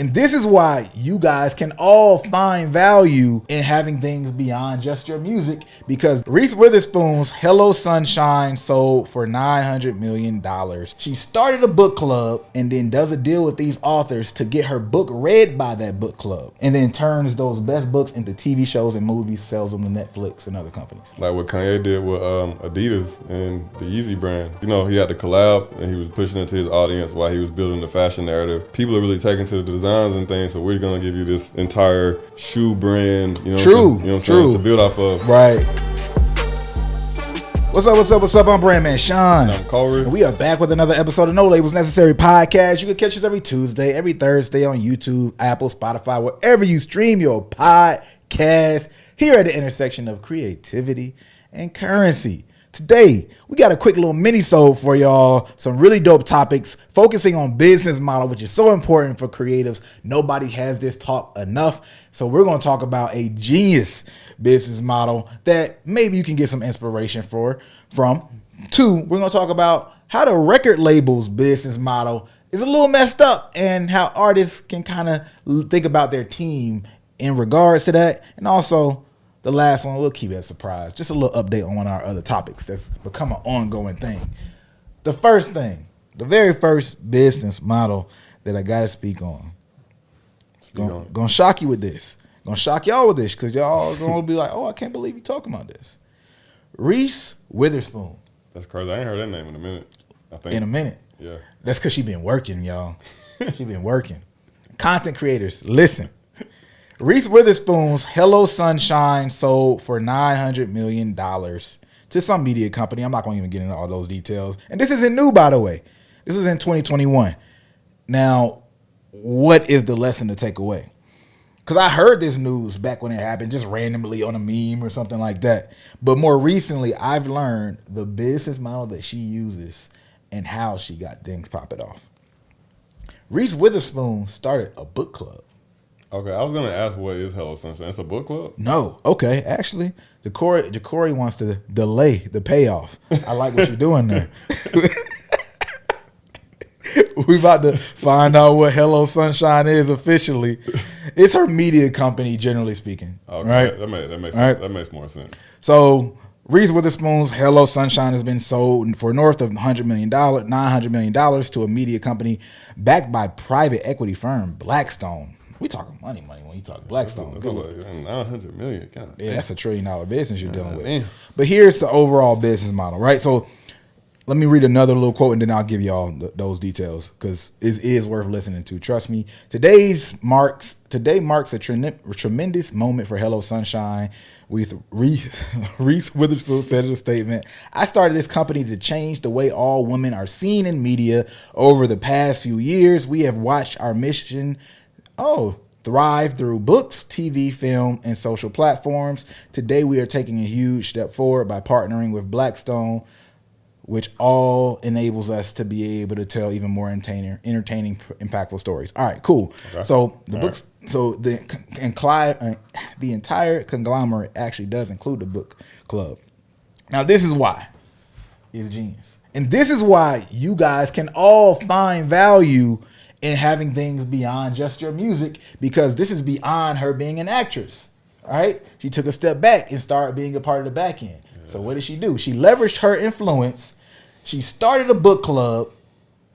And this is why you guys can all find value in having things beyond just your music because Reese Witherspoon's Hello Sunshine sold for $900 million. She started a book club and then does a deal with these authors to get her book read by that book club and then turns those best books into TV shows and movies, sells them to Netflix and other companies. Like what Kanye did with um, Adidas and the Yeezy brand. You know, he had the collab and he was pushing it to his audience while he was building the fashion narrative. People are really taking to the design designs and things. So we're gonna give you this entire shoe brand. You know, true, you know, what I'm true. saying, to build off of. Right. What's up? What's up? What's up? I'm Brandman Sean. I'm Corey. And we are back with another episode of No Labels Necessary podcast. You can catch us every Tuesday, every Thursday on YouTube, Apple, Spotify, wherever you stream your podcast. Here at the intersection of creativity and currency. Today, we got a quick little mini sold for y'all. Some really dope topics focusing on business model, which is so important for creatives. Nobody has this talk enough. So we're going to talk about a genius business model that maybe you can get some inspiration for from. Two, we're going to talk about how the record label's business model is a little messed up and how artists can kind of think about their team in regards to that. And also, the last one, we'll keep it a surprise. Just a little update on one of our other topics that's become an ongoing thing. The first thing, the very first business model that I got to speak on. Gonna, on. gonna shock you with this. Gonna shock y'all with this because y'all gonna be like, oh, I can't believe you talking about this. Reese Witherspoon. That's crazy. I ain't heard that name in a minute. I think. In a minute. Yeah. That's because she been working, y'all. she been working. Content creators, listen. Reese Witherspoon's Hello Sunshine sold for $900 million to some media company. I'm not going to even get into all those details. And this isn't new, by the way. This is in 2021. Now, what is the lesson to take away? Because I heard this news back when it happened, just randomly on a meme or something like that. But more recently, I've learned the business model that she uses and how she got things popping off. Reese Witherspoon started a book club. Okay, I was gonna ask what is Hello Sunshine. It's a book club. No, okay, actually, Jacorey Jacorey wants to delay the payoff. I like what you're doing there. we about to find out what Hello Sunshine is officially. It's her media company, generally speaking. Okay, right. that makes that makes right. that makes more sense. So Reese Witherspoon's Hello Sunshine has been sold for north of $100 million, $900 million to a media company backed by private equity firm Blackstone. We talking money, money when you talk Blackstone. That's Good like nine hundred million. God, Yeah, that's a trillion dollar business you're dealing with. damn. But here's the overall business model, right? So let me read another little quote and then I'll give y'all th- those details because it is worth listening to. Trust me. Today's marks today marks a tre- tremendous moment for Hello Sunshine. With Reese, Reese Witherspoon said in a statement, I started this company to change the way all women are seen in media. Over the past few years, we have watched our mission Oh, thrive through books, TV, film, and social platforms. Today, we are taking a huge step forward by partnering with Blackstone, which all enables us to be able to tell even more entertaining, entertaining, impactful stories. All right, cool. So the All books, so the and Clyde, uh, the entire conglomerate actually does include the book club. Now, this is why is genius. And this is why you guys can all find value in having things beyond just your music because this is beyond her being an actress. All right? She took a step back and started being a part of the back end. So what did she do? She leveraged her influence. She started a book club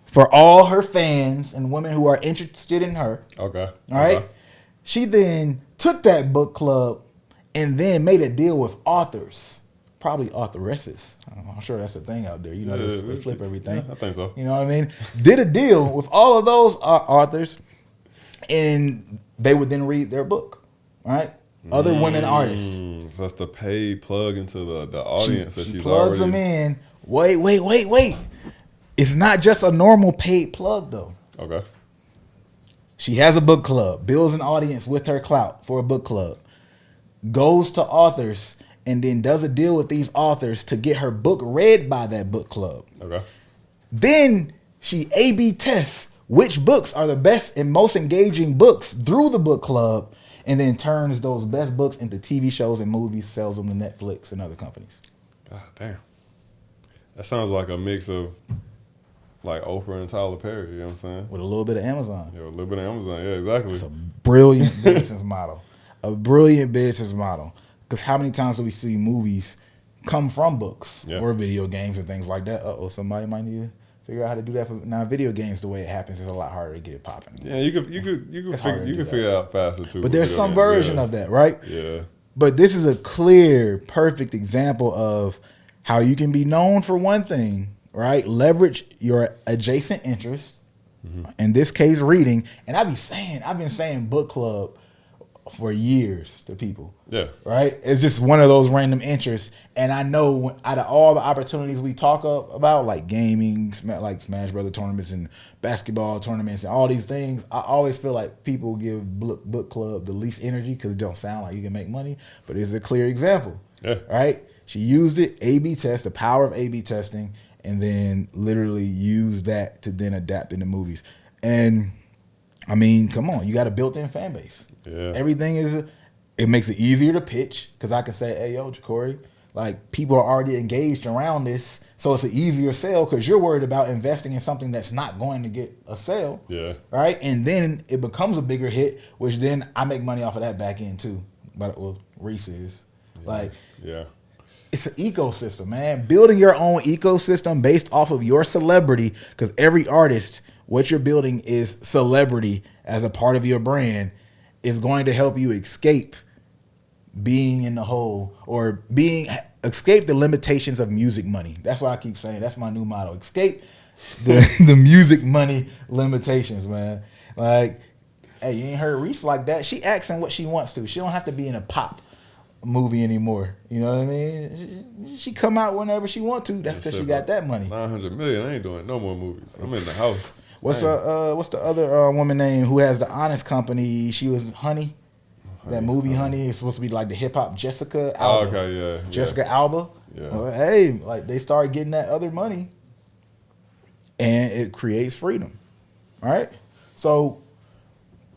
for all her fans and women who are interested in her. Okay. All right. Okay. She then took that book club and then made a deal with authors, probably authoresses. I'm sure that's a thing out there. You know, they, Yeah, they flip everything. yeah, I think so. You know what I mean? Did a deal with all of those authors, and they would then read their book. right? Other women artists. Mm, so that's the paid plug into the, the audience that she plugs already. them in. Wait, wait, wait, wait. It's not just a normal paid plug though. Okay. She has a book club, builds an audience with her clout for a book club, goes to authors, and then does a deal with these authors to get her book read by that book club. Okay. Then she A B tests which books are the best and most engaging books through the book club, and then turns those best books into TV shows and movies, sells them to Netflix and other companies. God damn. That sounds like a mix of like Oprah and Tyler Perry. You know what I'm saying? with a little bit of Amazon. Yeah, a little bit of Amazon. Yeah, exactly. It's a brilliant business model. A brilliant business model. Because how many times do we see movies come from books Yeah. or video games and things like that? Uh oh, somebody might need to figure out how to do that. For now, video games, the way it happens is a lot harder to get it popping. Yeah, you could you could you could figure you could figure it out faster too. But there's some version of that, right? Yeah. But this is a clear, perfect example of how you can be known for one thing, right? Leverage your adjacent interest. In this case, reading. And I be saying, I've been saying book club for years to people. Yeah. Right? It's just one of those random interests. And I know when, out of all the opportunities we talk of, about, like gaming, like Smash Brother tournaments and basketball tournaments and all these things, I always feel like people give book, book club the least energy because it don't sound like you can make money. But it's a clear example. Yeah. Right? She used it, A B test, the power of A B testing, and then literally used that to then adapt into movies. And I mean, come on, you got a built-in fan base. Yeah. Everything is. It makes it easier to pitch because I can say, "Hey, yo, Jacorey, like people are already engaged around this, so it's an easier sale because you're worried about investing in something that's not going to get a sale, Yeah. right? And then it becomes a bigger hit, which then I make money off of that back end too. But well, Reese is like Yeah. it's an ecosystem, man. Building your own ecosystem based off of your celebrity, because every artist, what you're building is celebrity as a part of your brand, is going to help you escape being in the hole or being escape the limitations of music money. That's why I keep saying that's my new motto. Escape the, the music money limitations, man. Like, hey, you ain't heard Reese like that. She acting what she wants to. She don't have to be in a pop movie anymore. You know what I mean? She, she come out whenever she want to. That's because she got that money. Nine hundred million. I ain't doing no more movies. I'm in the house. What's I uh, uh what's the other uh, woman name who has the honest company? She was Honey. That movie Honey is supposed to be like the hip hop Jessica Oh, okay, yeah. yeah. Jessica Alba. Yeah. Well, hey, like they started getting that other money, and it creates freedom, right? So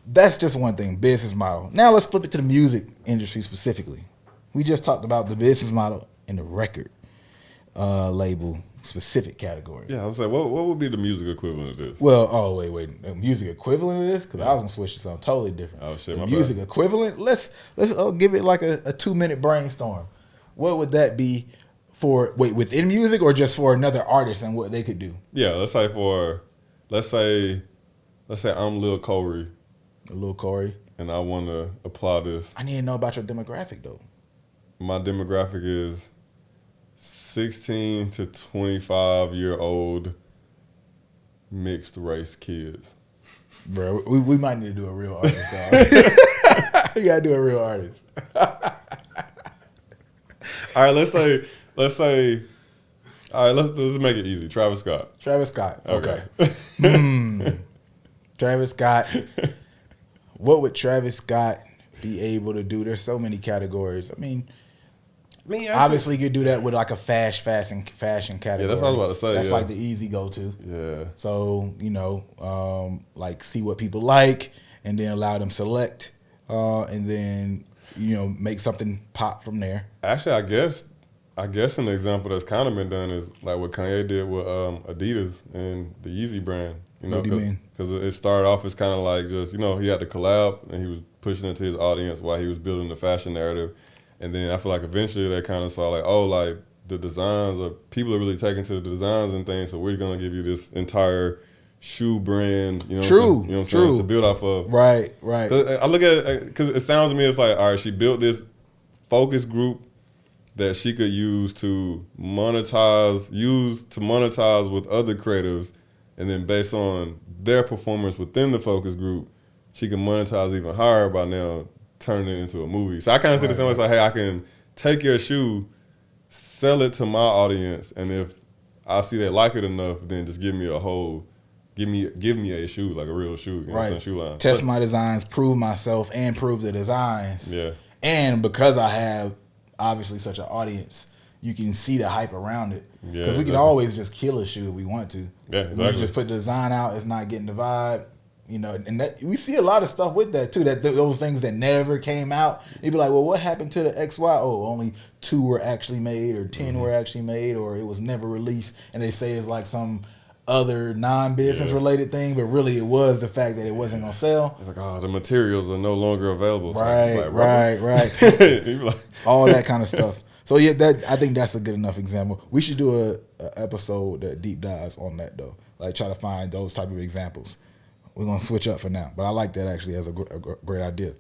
that's just one thing, business model. Now let's flip it to the music industry specifically. We just talked about the business model and the record uh, label specific category. Yeah, I was like, what what would be the music equivalent of this? Well, oh wait, wait, the music equivalent of this because I was gonna switch to something totally different. Oh, shit, the music bad. equivalent. Let's let's uh, give it like a, a two minute brainstorm. What would that be for? Wait, within music or just for another artist and what they could do? Yeah, let's say for let's say let's say I'm Lil Corey Lil Corey. and I want to apply this. I need to know about your demographic though. My demographic is 16 to 25 year old mixed race kids. Bro, we, we might need to do a real artist, dog. we gotta do a real artist. All right, let's say let's say all right, let's let's make it easy. Travis Scott. Travis Scott. Okay. Okay. Hmm. Travis Scott. what would Travis Scott be able to do? There's so many categories. I mean, Me obviously you could do that with like a fast fashion fashion category. Yeah, that's what I was about to say, That's yeah. like the easy go to. Yeah. So you know, um, like see what people like, and then allow them select, uh, and then you know make something pop from there. Actually, I guess I guess an example that's kind of been done is like what Kanye did with um, Adidas and the Yeezy brand. You know, What do you mean? Because it started off as kind of like just you know he had to collab and he was pushing it to his audience while he was building the fashion narrative, and then I feel like eventually they kind of saw like oh like the designs or people are really taking to the designs and things, so we're gonna give you this entire shoe brand. You know, True, you know what I'm true. saying to build off of. Right, right. I look at it because it sounds to me it's like all right, she built this focus group that she could use to monetize, use to monetize with other creatives, and then based on their performance within the focus group, she can monetize even higher by now turning it into a movie. So I kind of see the same way. It's like, hey, I can take your shoe, sell it to my audience, and if I see they like it enough, then just give me a whole. Give me give me a shoe like a real shoe, you know right. Shoe line. Test my designs, prove myself, and prove the designs. Yeah. And because I have obviously such an audience, you can see the hype around it. Yeah, Because we can always just kill a shoe if we want to. Yeah, We exactly. can just put the design out. It's not getting the vibe. You know, and that we see a lot of stuff with that too. That th- those things that never came out. You'd be like, well, what happened to the X Y? Oh, only two were actually made, or 10 Mm-hmm. were actually made, or it was never released. And they say it's like some other non-business Yeah. related thing, but really it was the fact that it wasn't gonna sell. It's like, oh, the materials are no longer available. Right, like right, right. Like, all that kind of stuff. So yeah, that I think that's a good enough example. We should do a, a episode that deep dives on that though, like try to find those type of examples. We're gonna switch up for now, but I like that actually as a, gr- a great idea.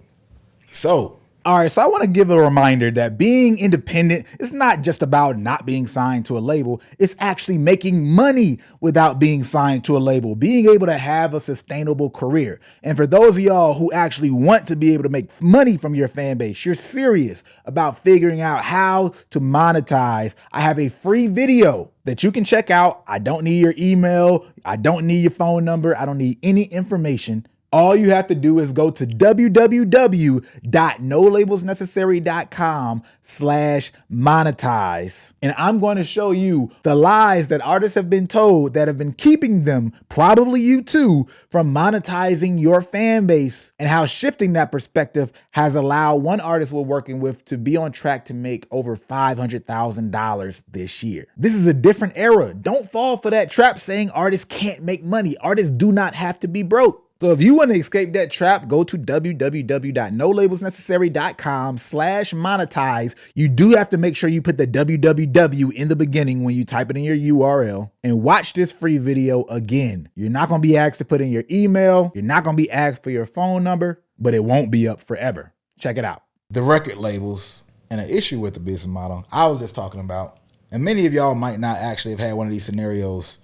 So. All right, so I want to give a reminder that being independent is not just about not being signed to a label. It's actually making money without being signed to a label, being able to have a sustainable career. And for those of y'all who actually want to be able to make money from your fan base, you're serious about figuring out how to monetize. I have a free video that you can check out. I don't need your email, I don't need your phone number, I don't need any information. All you have to do is go to www.nolabelsnecessary.com slash monetize. And I'm going to show you the lies that artists have been told that have been keeping them, probably you too, from monetizing your fan base and how shifting that perspective has allowed one artist we're working with to be on track to make over $500,000 this year. This is a different era. Don't fall for that trap saying artists can't make money. Artists do not have to be broke. So if you want to escape that trap, go to www.nolabelsnecessary.com slash monetize. You do have to make sure you put the www in the beginning when you type it in your URL and watch this free video again. You're not going to be asked to put in your email. You're not going to be asked for your phone number, but it won't be up forever. Check it out. The record labels and an issue with the business model I was just talking about, and many of y'all might not actually have had one of these scenarios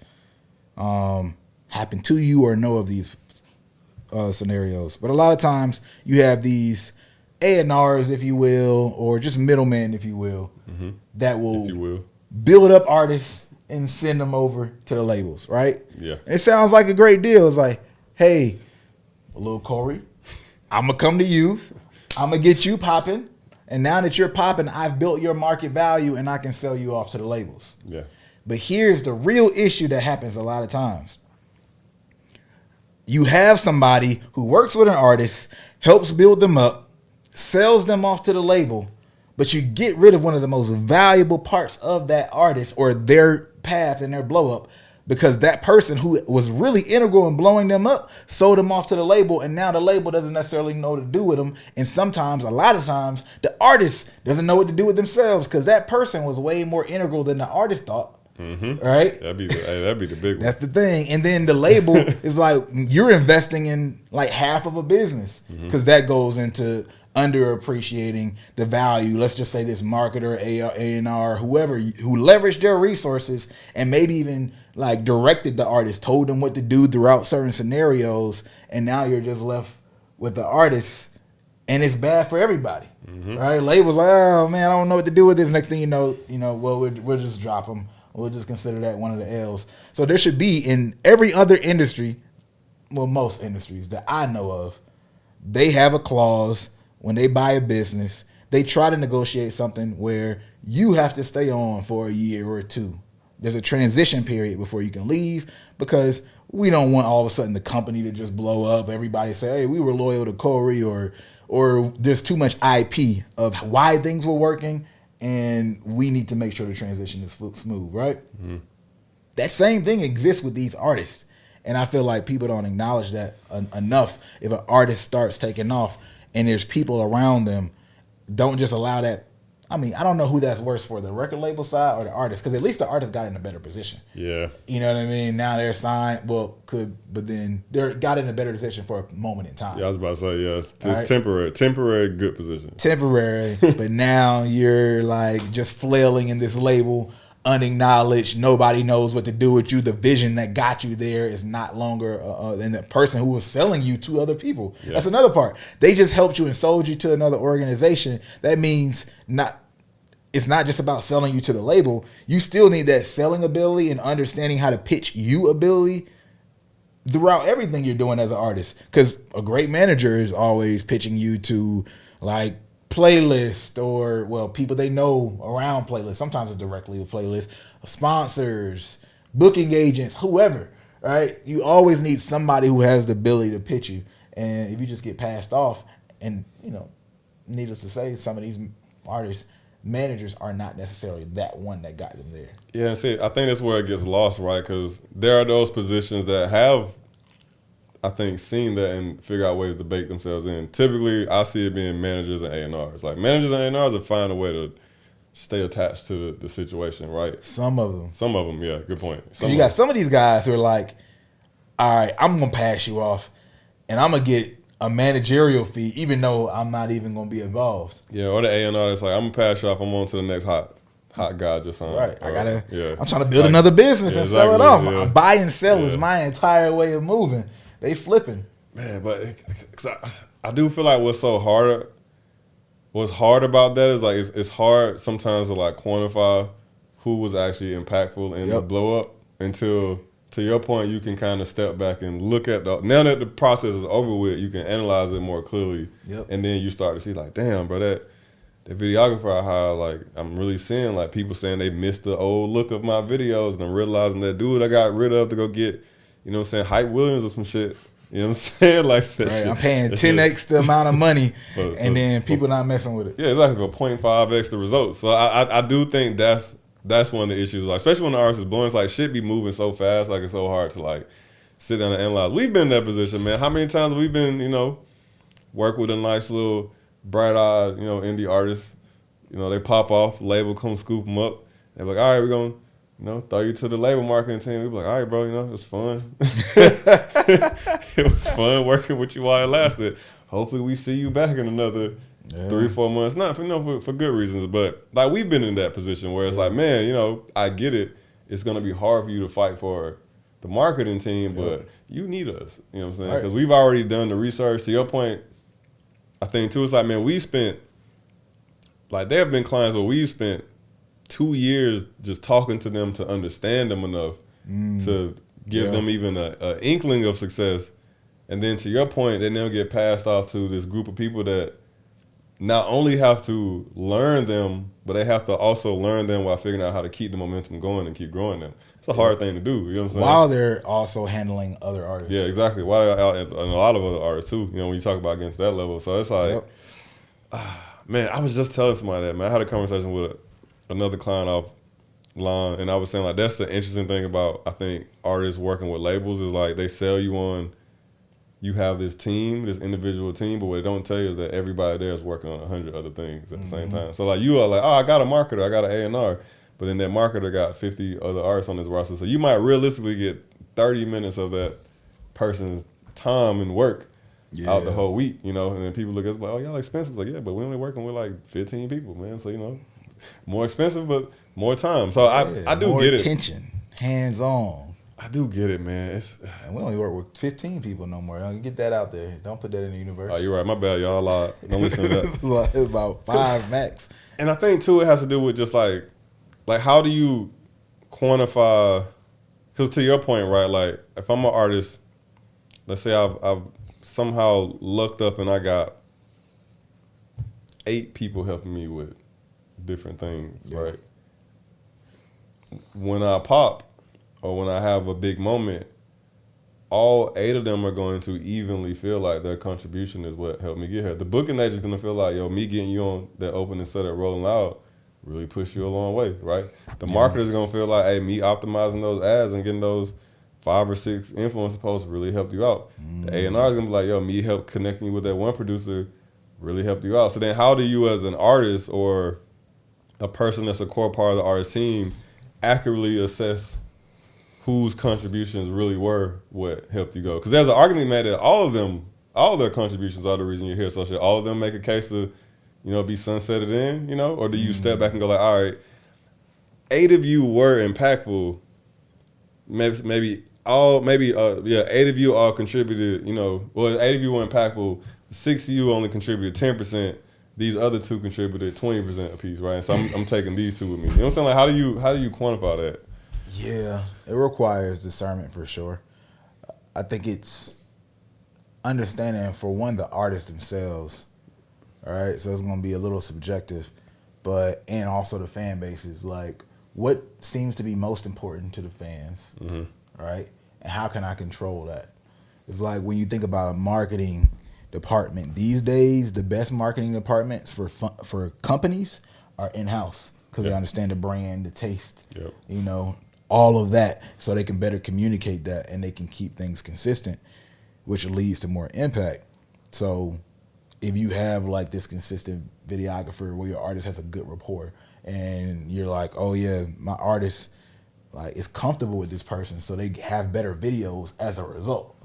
um, happen to you or know of these uh, scenarios. But a lot of times you have these A and R's, if you will, or just middlemen, if you will, that will, Mm-hmm. if you will. build up artists and send them over to the labels, right? Yeah. It sounds like a great deal. It's like, hey, little Corey, I'm gonna come to you. I'm gonna get you popping. And now that you're popping, I've built your market value and I can sell you off to the labels. Yeah. But here's the real issue that happens a lot of times. You have somebody who works with an artist, helps build them up, sells them off to the label, but you get rid of one of the most valuable parts of that artist or their path and their blow up because that person who was really integral in blowing them up sold them off to the label and now the label doesn't necessarily know what to do with them. And sometimes a lot of times the artist doesn't know what to do with themselves because that person was way more integral than the artist thought Mm-hmm. right That'd be the, that'd be the big one. that's the thing. And then the label is like you're investing in like half of a business mm-hmm. because that goes into underappreciating the value. Let's just say this marketer, A and R, whoever who leveraged their resources and maybe even like directed the artist, told them what to do throughout certain scenarios, and now you're just left with the artist, and it's bad for everybody. Mm-hmm. Right? Labels like, oh man, I don't know what to do with this. Next thing you know, you know, well, we'll, we'll just drop them. We'll just consider that one of the L's. So there should be in every other industry, well, most industries that I know of, they have a clause when they buy a business. They try to negotiate something where you have to stay on for a year or two. There's a transition period before you can leave because we don't want all of a sudden the company to just blow up. Everybody say, "Hey, we were loyal to Corey," or or there's too much IP of why things were working, and we need to make sure the transition is smooth, right? Mm-hmm. that same thing exists with these artists. And i feel like people don't acknowledge that en- enough. If an artist starts taking off and there's people around them don't just allow that i mean i don't know who that's worse for the record label side or the artist because at least the artist got in a better position Yeah. you know what i mean now they're signed well could but then they're got in a better position for a moment in time Yeah, I was about to say, yeah, it's, it's Alright. temporary, temporary good position. temporary, but now you're like just flailing in this label, unacknowledged. Nobody knows what to do with you. The vision that got you there is not longer, uh, uh, and the person who was selling you to other people. Yeah. That's another part. They just helped you and sold you to another organization. That means not. It's not just about selling you to the label. You still need that selling ability and understanding how to pitch you ability throughout everything you're doing as an artist. Because a great manager is always pitching you to like playlist or well people they know around playlists. Sometimes it's directly with playlist, sponsors, booking agents, whoever. Right? You always need somebody who has the ability to pitch you. And if you just get passed off, and you know, needless to say, some of these artists managers are not necessarily that one that got them there. Yeah, see, I think that's where it gets lost, right? Because there are those positions that have, I think, seen that and figure out ways to bake themselves in. Typically, I see it being managers and A and R's. Like managers and A and R's find a way to stay attached to the, the situation, right? Some of them. Some of them, yeah, good point. Some you got some of these guys who are like, all right, I'm gonna pass you off, and I'm gonna get a managerial fee, even though I'm not even gonna be involved. Yeah, or the A and R that's like, I'm gonna pass you off. I'm on to the next hot hot guy just signed. Right. I gotta. Yeah. I'm trying to build Like, another business yeah, and sell it off. exactly, yeah. Buy and sell is my entire way of moving. They flipping. Man, but I, I do feel like what's so hard, what's hard about that is like it's, it's hard sometimes to like quantify who was actually impactful in the blow up until to your point you can kind of step back and look at the now that the process is over with you can analyze it more clearly Yep. and then you start to see like damn bro that the videographer I hired, like I'm really seeing like people saying they missed the old look of my videos and I'm realizing that dude I got rid of to go get, you know what I'm saying, Hype Williams or some shit. You know what I'm saying? Like that Right. shit- I'm paying 10x the amount of money, for- and then people not messing with it. Yeah, exactly. For 0.5 extra results. So I, I I do think that's that's one of the issues. Like especially when the artist is blowing, it's like shit be moving so fast, like it's so hard to like sit down and analyze. We've been in that position, man. How many times we've we been, you know, work with a nice little bright eyed, you know, indie artist. You know, they pop off, label come scoop them up. They're like, all right, we're gonna, you know, throw you to the label marketing team. We be like, all right, bro, you know, it was fun. it was fun working with you while it lasted. Hopefully, we see you back in another Yeah. three, four months. Not for you know for, for good reasons, but like we've been in that position where it's like, man, you know, I get it. It's gonna be hard for you to fight for the marketing team, but you need us. You know what I'm saying? Right. Because we've already done the research. To your point, I think too. It's like, man, we spent like there have been clients where we spent two years just talking to them to understand them enough mm. to give Yeah. them even a, a inkling of success, and then to your point, they now get passed off to this group of people that not only have to learn them, but they have to also learn them while figuring out how to keep the momentum going and keep growing them. It's a hard thing to do. You know what I'm saying? While they're also handling other artists. Yeah, exactly. Why out and a lot of other artists too. You know, when you talk about against that level, so it's like, Yep. Ah, man, I was just telling somebody that man. I had a conversation with another client off line, and I was saying like that's the interesting thing about I think artists working with labels is like they sell you on. You have this team, this individual team, but what they don't tell you is that everybody there is working on a hundred other things at the same mm-hmm. time. So like you are like, oh, I got a marketer, I got an A and R, but then that marketer got fifty other artists on his roster. So you might realistically get thirty minutes of that person's time and work out the whole week, you know. And then people look at us like, oh, y'all expensive. Like, yeah, but we only working with like 15 people, man. So, you know, more expensive, but more time. So I, Yeah, I do more get it. attention, hands on. I do get it, man. It's, And we only work with 15 people no more. Don't get that out there. Don't put that in the universe. oh, you're right. My bad, y'all. I lied. Don't listen to that. it's about five max. And I think too, it has to do with just like, like how do you quantify? Because to your point, right? Like if I'm an artist, let's say I've I've somehow looked up and I got eight people helping me with different things, Yeah. right? When I pop or when I have a big moment, all eight of them are going to evenly feel like their contribution is what helped me get here. The booking agent's gonna feel like, yo, me getting you on that opening set at Rolling Loud really pushed you a long way, right? The Yeah. marketer's gonna feel like, hey, me optimizing those ads and getting those five or six influencer posts really helped you out. The mm. A and R is gonna be like, yo, me help connecting you with that one producer really helped you out. So then how do you as an artist or a person that's a core part of the artist team accurately assess whose contributions really were what helped you go. Because there's an argument made that all of them, all of their contributions are the reason you're here. So should all of them make a case to, you know, be sunsetted in, you know, or do you step back and go like, all right, eight of you were impactful. Maybe maybe all maybe uh yeah eight of you all contributed. You know, well eight of you were impactful. Six of you only contributed ten percent. These other two contributed twenty percent apiece, right? So I'm, I'm taking these two with me. You know what I'm saying? Like, how do you how do you quantify that? Yeah, it requires discernment for sure. I think it's understanding for one the artists themselves. All right, so it's gonna be a little subjective, but and also the fan bases. Like, what seems to be most important to the fans, Mm-hmm. all right, and how can I control that? It's like when you think about a marketing department these days, the best marketing departments for fun, for companies are in house because they understand the brand, the taste, Yep. you know, all of that, so they can better communicate that and they can keep things consistent, which leads to more impact. So, if you have like this consistent videographer where your artist has a good rapport, and you're like, oh yeah, my artist like is comfortable with this person, so they have better videos as a result.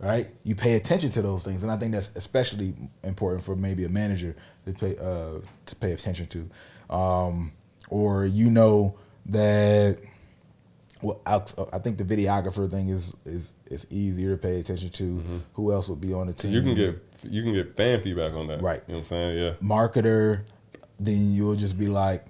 Right? You pay attention to those things, and I think that's especially important for maybe a manager to pay uh, to pay attention to, um, or you know that. Well, I, uh, I think the videographer thing is is is easier to pay attention to. Mm-hmm. Who else would be on the team? You can get you can get fan feedback on that. Right. You know what I'm saying? Yeah. marketer, then you'll just be like,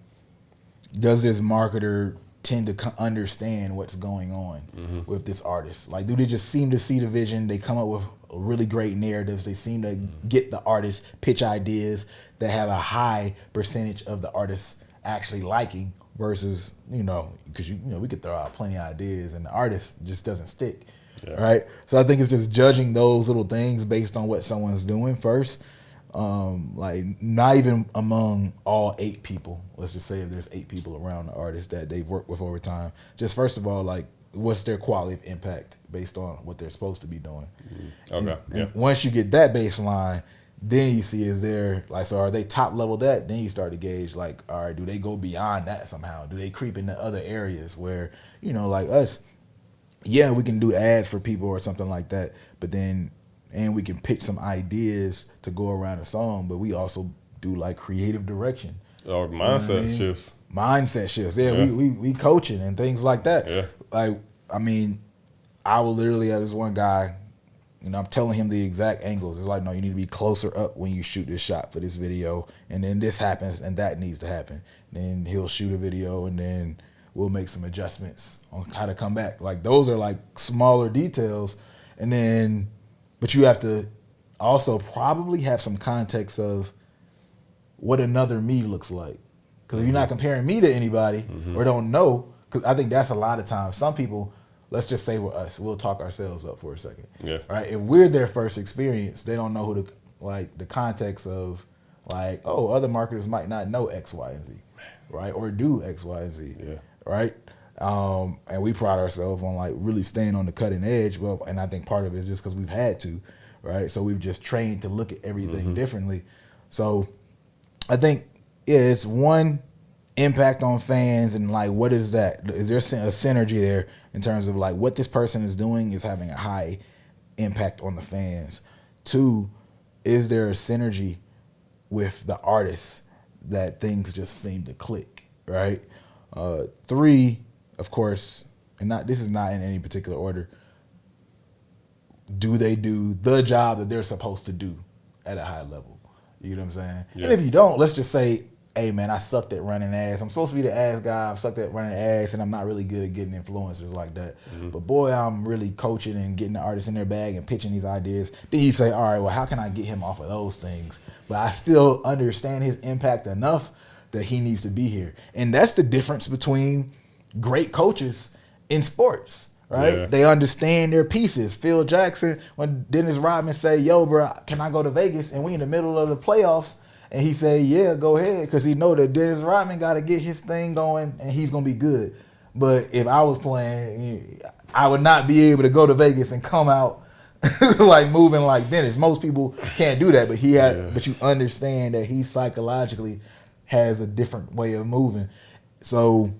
does this marketer tend to understand what's going on mm-hmm. with this artist? Like, do they just seem to see the vision? They come up with really great narratives. They seem to mm-hmm. get the artist pitch ideas that have a high percentage of the artist actually liking versus you know because you, you know we could throw out plenty of ideas and the artist just doesn't stick Yeah. right so i think it's just judging those little things based on what someone's doing first um like not even among all eight people let's just say if there's eight people around the artist that they've worked with over time just first of all like what's their quality of impact based on what they're supposed to be doing Okay. and, yeah. and once you get that baseline, then you see is there like so are they top level that? Then you start to gauge like, all right, do they go beyond that somehow? Do they creep into other areas where, you know, like us, yeah, we can do ads for people or something like that, but then and we can pitch some ideas to go around a song, but we also do like creative direction. Oh, or mindset I mean? shifts. mindset shifts. Yeah, Yeah. We, we we coaching and things like that. Yeah. Like I mean, I will literally have this one guy, you know, I'm telling him the exact angles. It's like, no, you need to be closer up when you shoot this shot for this video, and then this happens and that needs to happen. Then he'll shoot a video and then we'll make some adjustments on how to come back. Like those are like smaller details, and then but you have to also probably have some context of what another me looks like. Because if you're not mm-hmm. comparing me to anybody or mm-hmm. don't know, because I think that's a lot of times. Some people, let's just say we're us, we'll talk ourselves up for a second. Yeah. Right. If we're their first experience, they don't know who to like the context of like, oh, other marketers might not know X, Y, and Z, right? Or do X, Y, and Z, Yeah. right? Um, and we pride ourselves on like really staying on the cutting edge. Well, and I think part of it is just because we've had to, right? So we've just trained to look at everything differently. So I think yeah, it's one impact on fans and like what is that? Is there a synergy there in terms of like what this person is doing is having a high impact on the fans? Two, is there a synergy with the artists that things just seem to click, right? Uh, three, of course, and not this is not in any particular order. Do they do the job that they're supposed to do at a high level? You know what I'm saying? Yeah. And if you don't, let's just say, hey man, I sucked at running ads. I'm supposed to be the ads guy. I've sucked at running ads, and I'm not really good at getting influencers like that. Mm-hmm. But boy, I'm really coaching and getting the artists in their bag and pitching these ideas. Then you say, all right, well, how can I get him off of those things? But I still understand his impact enough that he needs to be here. And that's the difference between great coaches in sports, right? Yeah. They understand their pieces. Phil Jackson, when Dennis Rodman say, "Yo, bro, can I go to Vegas?" and we in the middle of the playoffs, and he said, "Yeah, go ahead," because he know that Dennis Rodman got to get his thing going, and he's gonna be good. But if I was playing, I would not be able to go to Vegas and come out like moving like Dennis. Most people can't do that, but he had. Yeah. But you understand that he psychologically has a different way of moving. So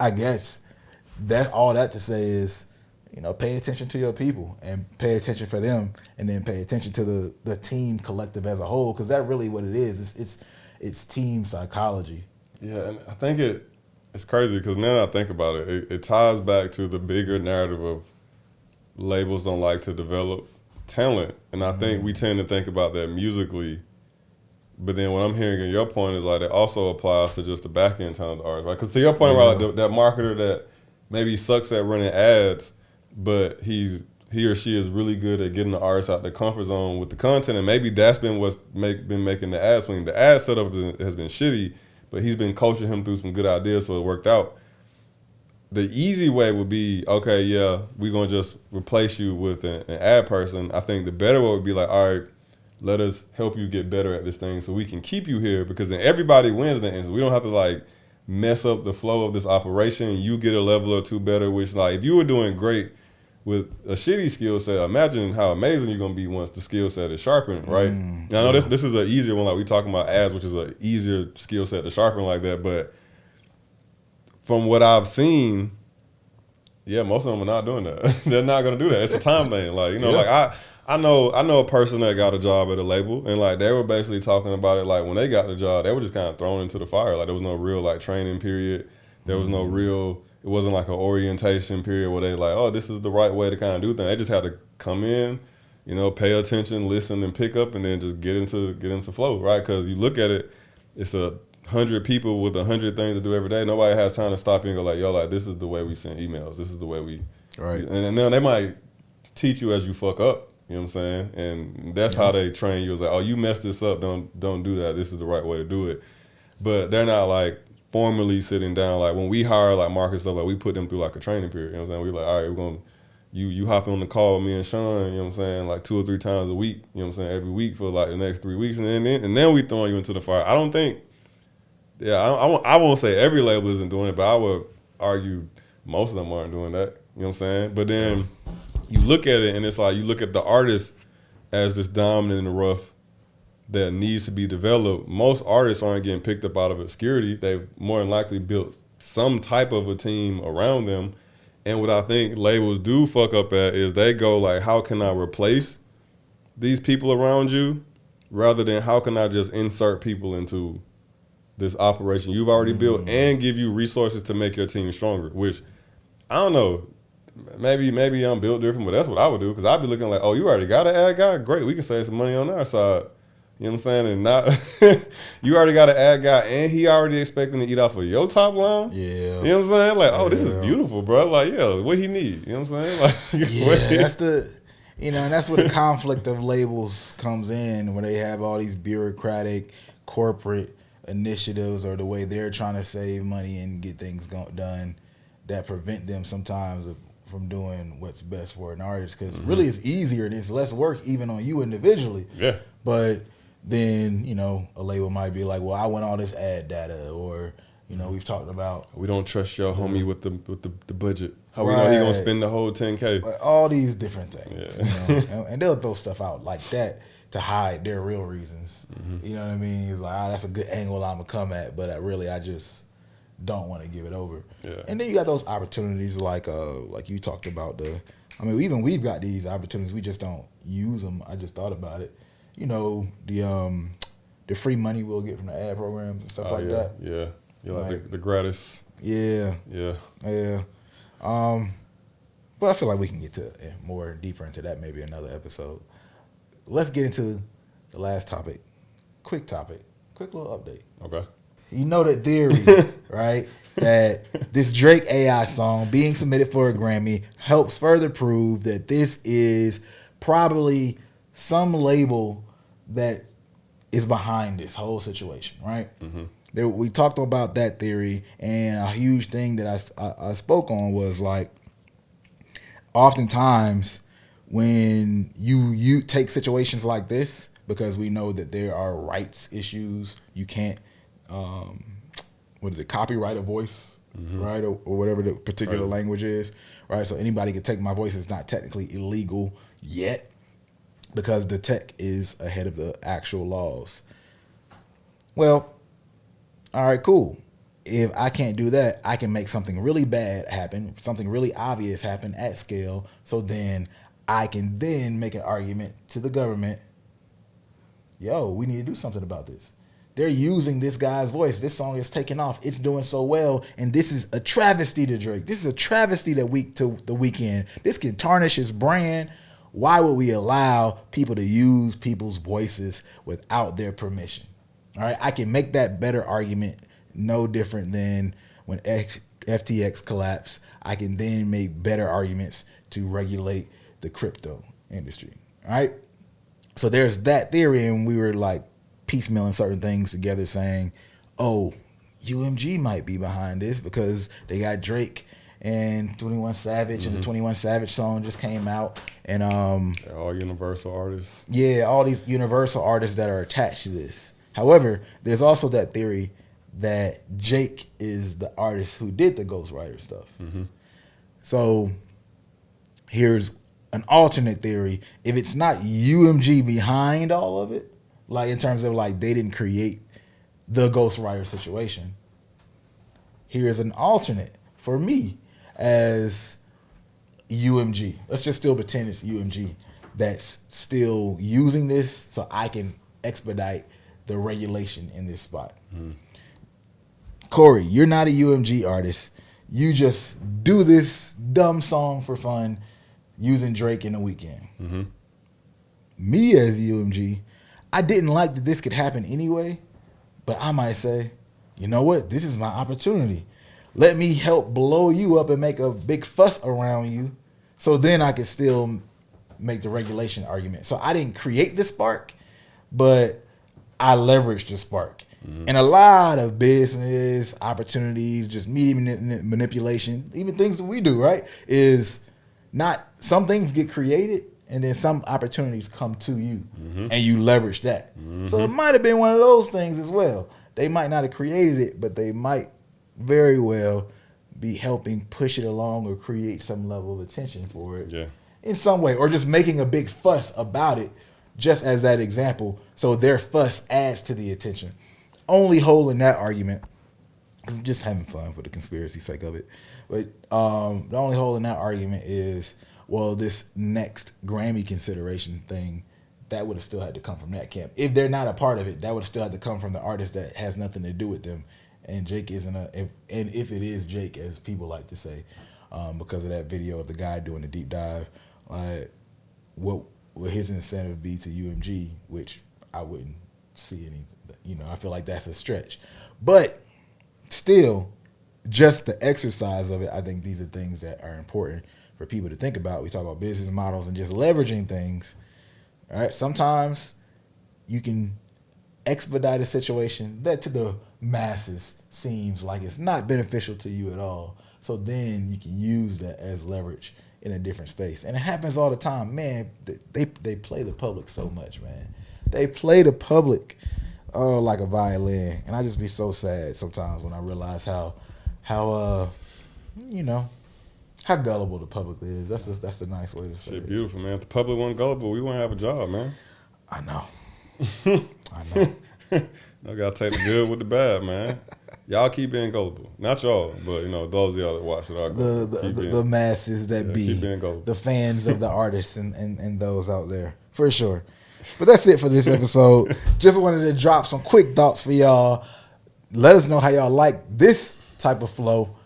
I guess that all that to say is, you know, pay attention to your people and pay attention for them, and then pay attention to the the team collective as a whole, because that really what it is. It's it's it's team psychology. Yeah, and I think it it's crazy because now that I think about it, it, it ties back to the bigger narrative of labels don't like to develop talent, and I think we mm-hmm. tend to think about that musically. But then what I'm hearing in your point is like it also applies to just the back end talent of the artist, right? Because to your point, right, like the, that marketer that maybe sucks at running ads, but he's he or she is really good at getting the artist out the comfort zone with the content, and maybe that's been what's make been making the ad swing. The ad setup has been- shitty, but he's been coaching him through some good ideas, so it worked out. The easy way would be okay, yeah, we're gonna just replace you with an, an ad person. I think the better way would be like, all right, let us help you get better at this thing so we can keep you here because then everybody wins the end. We don't have to like mess up the flow of this operation. You get a level or two better, which like if you were doing great with a shitty skill set, imagine how amazing you're gonna be once the skill set is sharpened, right? Mm, now, I know this this is an easier one, like we talking about ads, which is an easier skill set to sharpen like that. But from what I've seen, yeah, most of them are not doing that. They're not gonna do that. It's a time thing. Like you know, yeah. like I I know I know a person that got a job at a label and like they were basically talking about it like when they got the job, they were just kind of thrown into the fire. Like there was no real like training period. There was no mm-hmm. real it wasn't like an orientation period where they like, oh, this is the right way to kind of do things. They just had to come in, you know, pay attention, listen, and pick up, and then just get into get into flow, right? Because you look at it, it's a hundred people with a hundred things to do every day. Nobody has time to stop you and go like, yo, like this is the way we send emails. This is the way we, right? And then they might teach you as you fuck up. You know what I'm saying? And that's yeah. how they train you. It's like, oh, you messed this up. Don't don't do that. This is the right way to do it. But they're not like formally sitting down. Like when we hire like Marcus stuff, like we put them through like a training period. You know what I'm saying? We're like, all right, we're gonna you you hop on the call with me and Sean. You know what I'm saying? Like two or three times a week. You know what I'm saying? Every week for like the next three weeks, and then and then we throwing you into the fire. I don't think. Yeah, I, I, won't, I won't say every label isn't doing it, but I would argue most of them aren't doing that. You know what I'm saying? But then you look at it and it's like you look at the artist as this diamond in the rough that needs to be developed. Most artists aren't getting picked up out of obscurity. They've more than likely built some type of a team around them. And what I think labels do fuck up at is they go like, how can I replace these people around you, rather than how can I just insert people into this operation you've already mm-hmm. built and give you resources to make your team stronger. Which I don't know maybe maybe I'm built different, but that's what I would do because I'd be looking like, oh, you already got an ad guy, great, we can save some money on our side. You know what I'm saying? And not you already got an ad guy, and he already expecting to eat off of your top line. Yeah, you know what I'm saying? Like, oh, yeah. this is beautiful, bro. Like, yeah, what he need? You know what I'm saying? Like, yeah, that's the. You know, and that's where the conflict of labels comes in, where they have all these bureaucratic, corporate initiatives, or the way they're trying to save money and get things go- done, that prevent them sometimes of from doing what's best for an artist because mm-hmm. really it's easier and it's less work even on you individually. Yeah. But then you know a label might be like, well, I want all this ad data, or you know we've talked about we don't trust your homie with the with the, the budget. How right. we know he gonna spend the whole ten k? All these different things, yeah. you know? and, they'll throw stuff out like that to hide their real reasons. Mm-hmm. You know what I mean? It's like, ah, that's a good angle I'm gonna come at, but I really I just don't want to give it over. Yeah. And then you got those opportunities like uh like you talked about the I mean even we've got these opportunities we just don't use them. I just thought about it. You know, the um the free money we'll get from the ad programs and stuff oh, like yeah, that. Yeah. Yeah, like, like the, the gratis. Yeah. Yeah. Yeah. Um but I feel like we can get to eh, more deeper into that maybe another episode. Let's get into the last topic. Quick topic. Quick little update. Okay you know the theory, right? That this Drake AI song being submitted for a Grammy helps further prove that this is probably some label that is behind this whole situation, right? Mm-hmm. There, we talked about that theory, and a huge thing that I, I, I spoke on was like, oftentimes when you you take situations like this because we know that there are rights issues, you can't um, what is it, copyright a voice, mm-hmm. right, or, or, whatever the particular right. language is, right? So anybody can take my voice. It's not technically illegal yet because the tech is ahead of the actual laws. Well, all right, cool. If I can't do that, I can make something really bad happen, something really obvious happen at scale. So then I can then make an argument to the government. Yo, we need to do something about this they're using this guy's voice. This song is taking off. It's doing so well, and this is a travesty to Drake. This is a travesty to week to the Weeknd. This can tarnish his brand. Why would we allow people to use people's voices without their permission? All right, I can make that better argument. No different than when X, FTX collapsed. I can then make better arguments to regulate the crypto industry. All right. So there's that theory, and we were like, piecemealing certain things together, saying, "Oh, UMG might be behind this because they got Drake and Twenty One Savage, and the Twenty One Savage song just came out, and um, They're all Universal artists. yeah, all these Universal artists that are attached to this. However, there's also that theory that Jake is the artist who did the Ghostwriter stuff. So here's an alternate theory. If it's not UMG behind all of it, like in terms of like they didn't create the Ghostwriter situation, here's an alternate for me as UMG. Let's just still pretend it's UMG that's still using this so I can expedite the regulation in this spot. Corey, you're not a UMG artist. You just do this dumb song for fun using Drake in the Weeknd. Mm-hmm. Me as UMG, I didn't like that this could happen anyway, but I might say, you know what? This is my opportunity. Let me help blow you up and make a big fuss around you so then I could still make the regulation argument. So I didn't create the spark, but I leveraged the spark. Mm-hmm. And a lot of business opportunities, just media manipulation, even things that we do, right? Is not some things get created and then some opportunities come to you mm-hmm. and you leverage that. So it mm-hmm. might have been one of those things as well. They might not have created it, but they might very well be helping push it along or create some level of attention for it Yeah. in some way, or just making a big fuss about it, just as that example. So their fuss adds to the attention. Only holding that argument, because I'm just having fun for the conspiracy sake of it. But um, the only hole in that argument is, well, this next Grammy consideration thing, that would have still had to come from that camp. If they're not a part of it, that would have still had to come from the artist that has nothing to do with them. And Jake isn't a, if, and if it is Jake, as people like to say, um, because of that video of the guy doing the deep dive, like what would his incentive be to UMG, which I wouldn't see any. You know, I feel like that's a stretch, but still, just the exercise of it, I think these are things that are important for people to think about. We talk about business models and just leveraging things. All right, sometimes you can expedite a situation that to the masses seems like it's not beneficial to you at all. So then you can use that as leverage in a different space, and it happens all the time. Man, they they play the public so much, man. They play the public oh like a violin, and I just be so sad sometimes when I realize how how uh you know how gullible the public is. That's the, that's the nice way to say Shit, it. beautiful, man. If the public wasn't gullible, we wouldn't have a job, man. I know. I know. I gotta take the good with the bad, man. Y'all keep being gullible. Not y'all, but you know those of y'all that watch it are the the, the, the masses that Yeah, be keep being gullible. the fans of the artists and, and, and those out there for sure. But that's it for this episode. Just wanted to drop some quick thoughts for y'all. Let us know how y'all like this type of flow.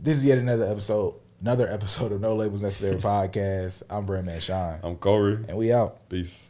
This is yet another episode, another episode of No Labels Necessary podcast. I'm Brandman Shine, I'm Corey. and we out. Peace.